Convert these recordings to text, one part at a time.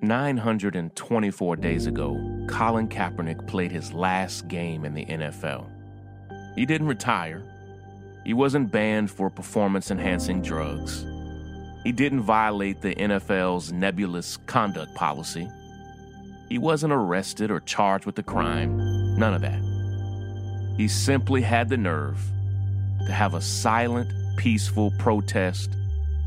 924 days ago, Colin Kaepernick played his last game in the NFL. He didn't retire. He wasn't banned for performance enhancing drugs. He didn't violate the NFL's nebulous conduct policy. He wasn't arrested or charged with a crime. None of that. He simply had the nerve to have a silent, peaceful protest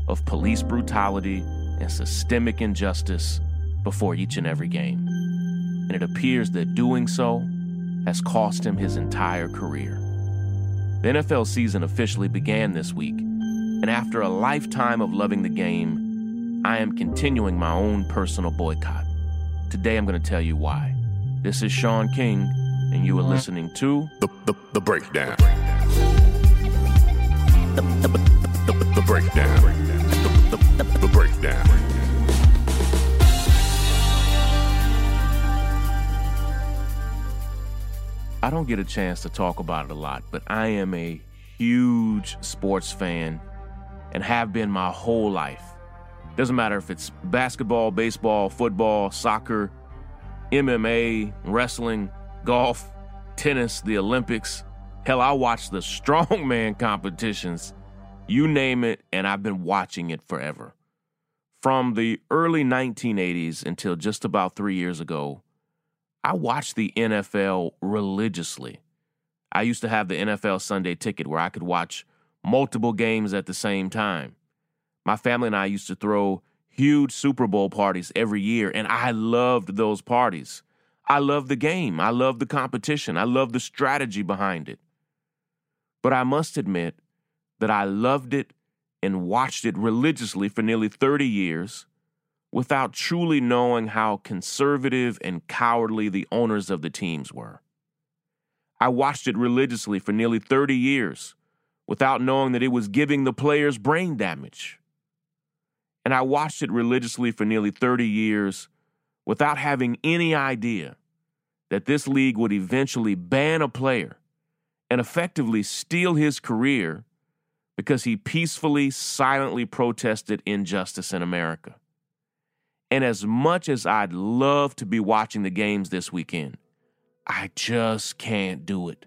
of police brutality and systemic injustice before each and every game. And it appears that doing so has cost him his entire career. The NFL season officially began this week, and after a lifetime of loving the game, I am continuing my own personal boycott. Today I'm going to tell you why. This is Shaun King, and you are listening to The, the, the breakdown. The, the, the, the breakdown. Don't get a chance to talk about it a lot, but I am a huge sports fan and have been my whole life. Doesn't matter if it's basketball, baseball, football, soccer, MMA, wrestling, golf, tennis, the Olympics. Hell, I watch the strongman competitions. You name it, and I've been watching it forever. From the early 1980s until just about three years ago, I watched the NFL religiously. I used to have the NFL Sunday ticket where I could watch multiple games at the same time. My family and I used to throw huge Super Bowl parties every year, and I loved those parties. I loved the game. I loved the competition. I loved the strategy behind it. But I must admit that I loved it and watched it religiously for nearly 30 years without truly knowing how conservative and cowardly the owners of the teams were. I watched it religiously for nearly 30 years without knowing that it was giving the players brain damage. And I watched it religiously for nearly 30 years without having any idea that this league would eventually ban a player and effectively steal his career because he peacefully, silently protested injustice in America. And as much as I'd love to be watching the games this weekend, I just can't do it.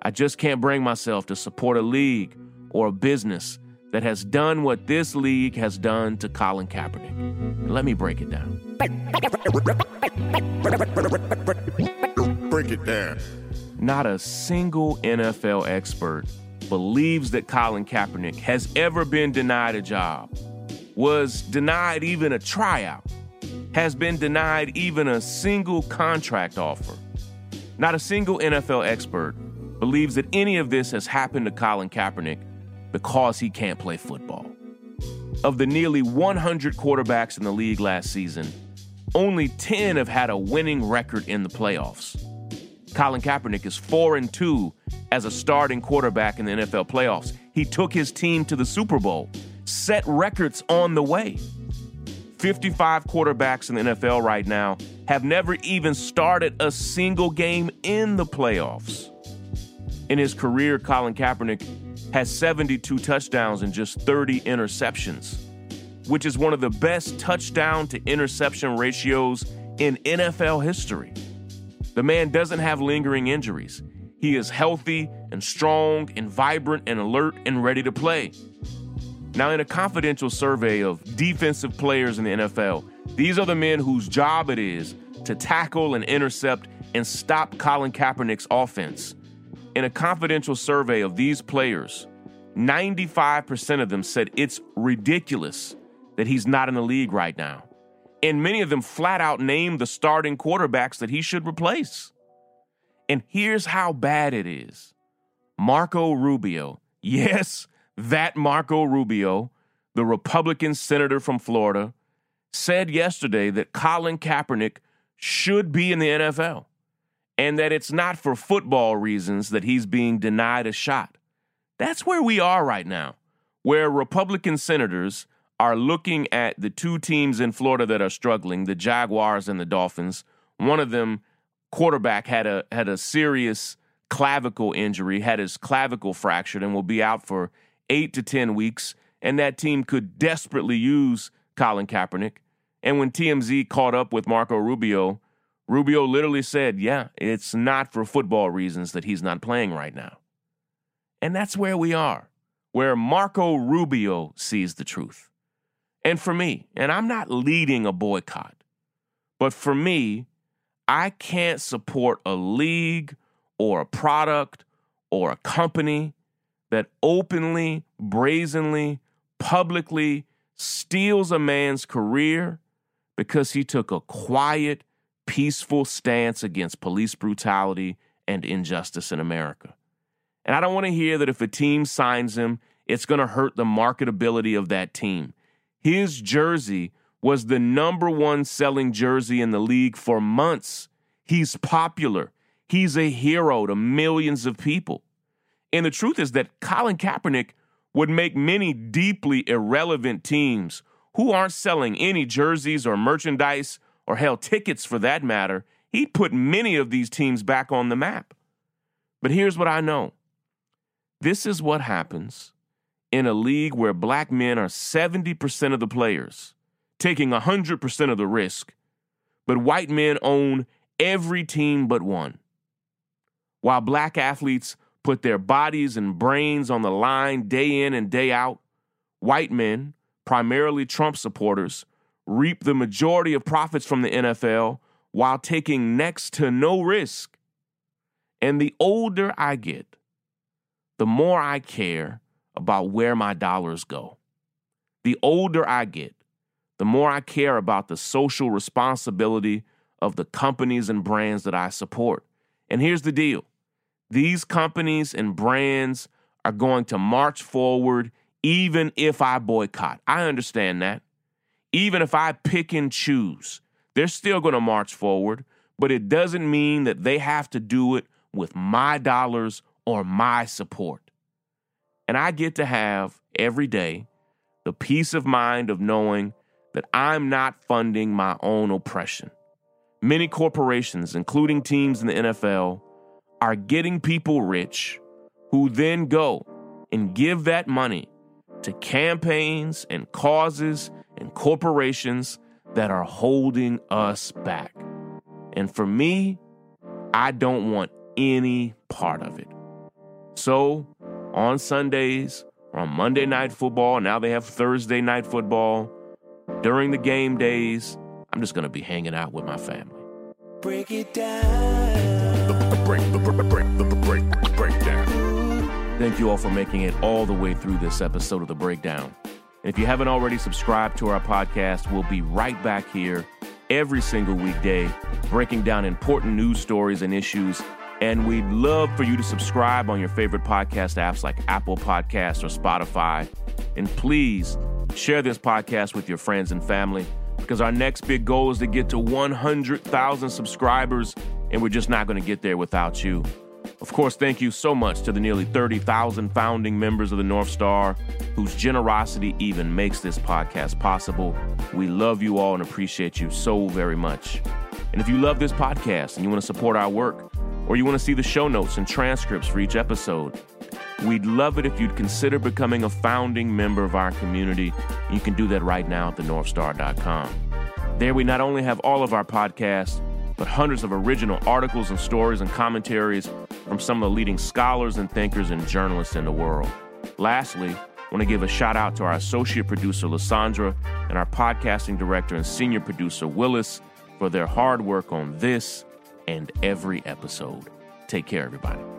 I just can't bring myself to support a league or a business that has done what this league has done to Colin Kaepernick. Let me break it down. Break it down. Not a single NFL expert believes that Colin Kaepernick has ever been denied a job, was denied even a tryout, has been denied even a single contract offer. Not a single NFL expert believes that any of this has happened to Colin Kaepernick because he can't play football. Of the nearly 100 quarterbacks in the league last season, only 10 have had a winning record in the playoffs. Colin Kaepernick is 4 and 2 as a starting quarterback in the NFL playoffs. He took his team to the Super Bowl, set records on the way. 55 quarterbacks in the NFL right now have never even started a single game in the playoffs. In his career, Colin Kaepernick has 72 touchdowns and just 30 interceptions, which is one of the best touchdown to interception ratios in NFL history. The man doesn't have lingering injuries. He is healthy and strong and vibrant and alert and ready to play. Now, in a confidential survey of defensive players in the NFL, these are the men whose job it is to tackle and intercept and stop Colin Kaepernick's offense. In a confidential survey of these players, 95% of them said it's ridiculous that he's not in the league right now. And many of them flat out named the starting quarterbacks that he should replace. And here's how bad it is Marco Rubio, yes, that Marco Rubio, the Republican senator from Florida, said yesterday that Colin Kaepernick should be in the NFL and that it's not for football reasons that he's being denied a shot. That's where we are right now, where Republican senators are looking at the two teams in Florida that are struggling, the Jaguars and the Dolphins. One of them quarterback had a had a serious clavicle injury, had his clavicle fractured and will be out for 8 to 10 weeks, and that team could desperately use Colin Kaepernick. And when TMZ caught up with Marco Rubio, Rubio literally said, "Yeah, it's not for football reasons that he's not playing right now." And that's where we are, where Marco Rubio sees the truth. And for me, and I'm not leading a boycott, but for me, I can't support a league or a product or a company that openly, brazenly, publicly steals a man's career because he took a quiet, peaceful stance against police brutality and injustice in America. And I don't want to hear that if a team signs him, it's going to hurt the marketability of that team. His jersey was the number one selling jersey in the league for months. He's popular. He's a hero to millions of people. And the truth is that Colin Kaepernick would make many deeply irrelevant teams who aren't selling any jerseys or merchandise or hell tickets for that matter. He'd put many of these teams back on the map. But here's what I know this is what happens in a league where black men are 70% of the players, taking 100% of the risk, but white men own every team but one. While black athletes put their bodies and brains on the line day in and day out, white men, primarily Trump supporters, reap the majority of profits from the NFL while taking next to no risk. And the older I get, the more I care about where my dollars go. The older I get, the more I care about the social responsibility of the companies and brands that I support. And here's the deal these companies and brands are going to march forward even if I boycott. I understand that. Even if I pick and choose, they're still going to march forward, but it doesn't mean that they have to do it with my dollars or my support. And I get to have every day the peace of mind of knowing that I'm not funding my own oppression. Many corporations, including teams in the NFL, are getting people rich who then go and give that money to campaigns and causes and corporations that are holding us back. And for me, I don't want any part of it. So on Sundays or on Monday Night Football. Now they have Thursday Night Football. During the game days, I'm just going to be hanging out with my family. Break it down. Thank you all for making it all the way through this episode of The Breakdown. And if you haven't already subscribed to our podcast, we'll be right back here every single weekday, breaking down important news stories and issues and we'd love for you to subscribe on your favorite podcast apps like Apple Podcasts or Spotify. And please share this podcast with your friends and family because our next big goal is to get to 100,000 subscribers, and we're just not going to get there without you. Of course, thank you so much to the nearly 30,000 founding members of the North Star whose generosity even makes this podcast possible. We love you all and appreciate you so very much. And if you love this podcast and you want to support our work, or you want to see the show notes and transcripts for each episode, we'd love it if you'd consider becoming a founding member of our community. You can do that right now at thenorthstar.com. There, we not only have all of our podcasts, but hundreds of original articles and stories and commentaries from some of the leading scholars and thinkers and journalists in the world. Lastly, I want to give a shout out to our associate producer, Lissandra, and our podcasting director and senior producer, Willis, for their hard work on this and every episode. Take care, everybody.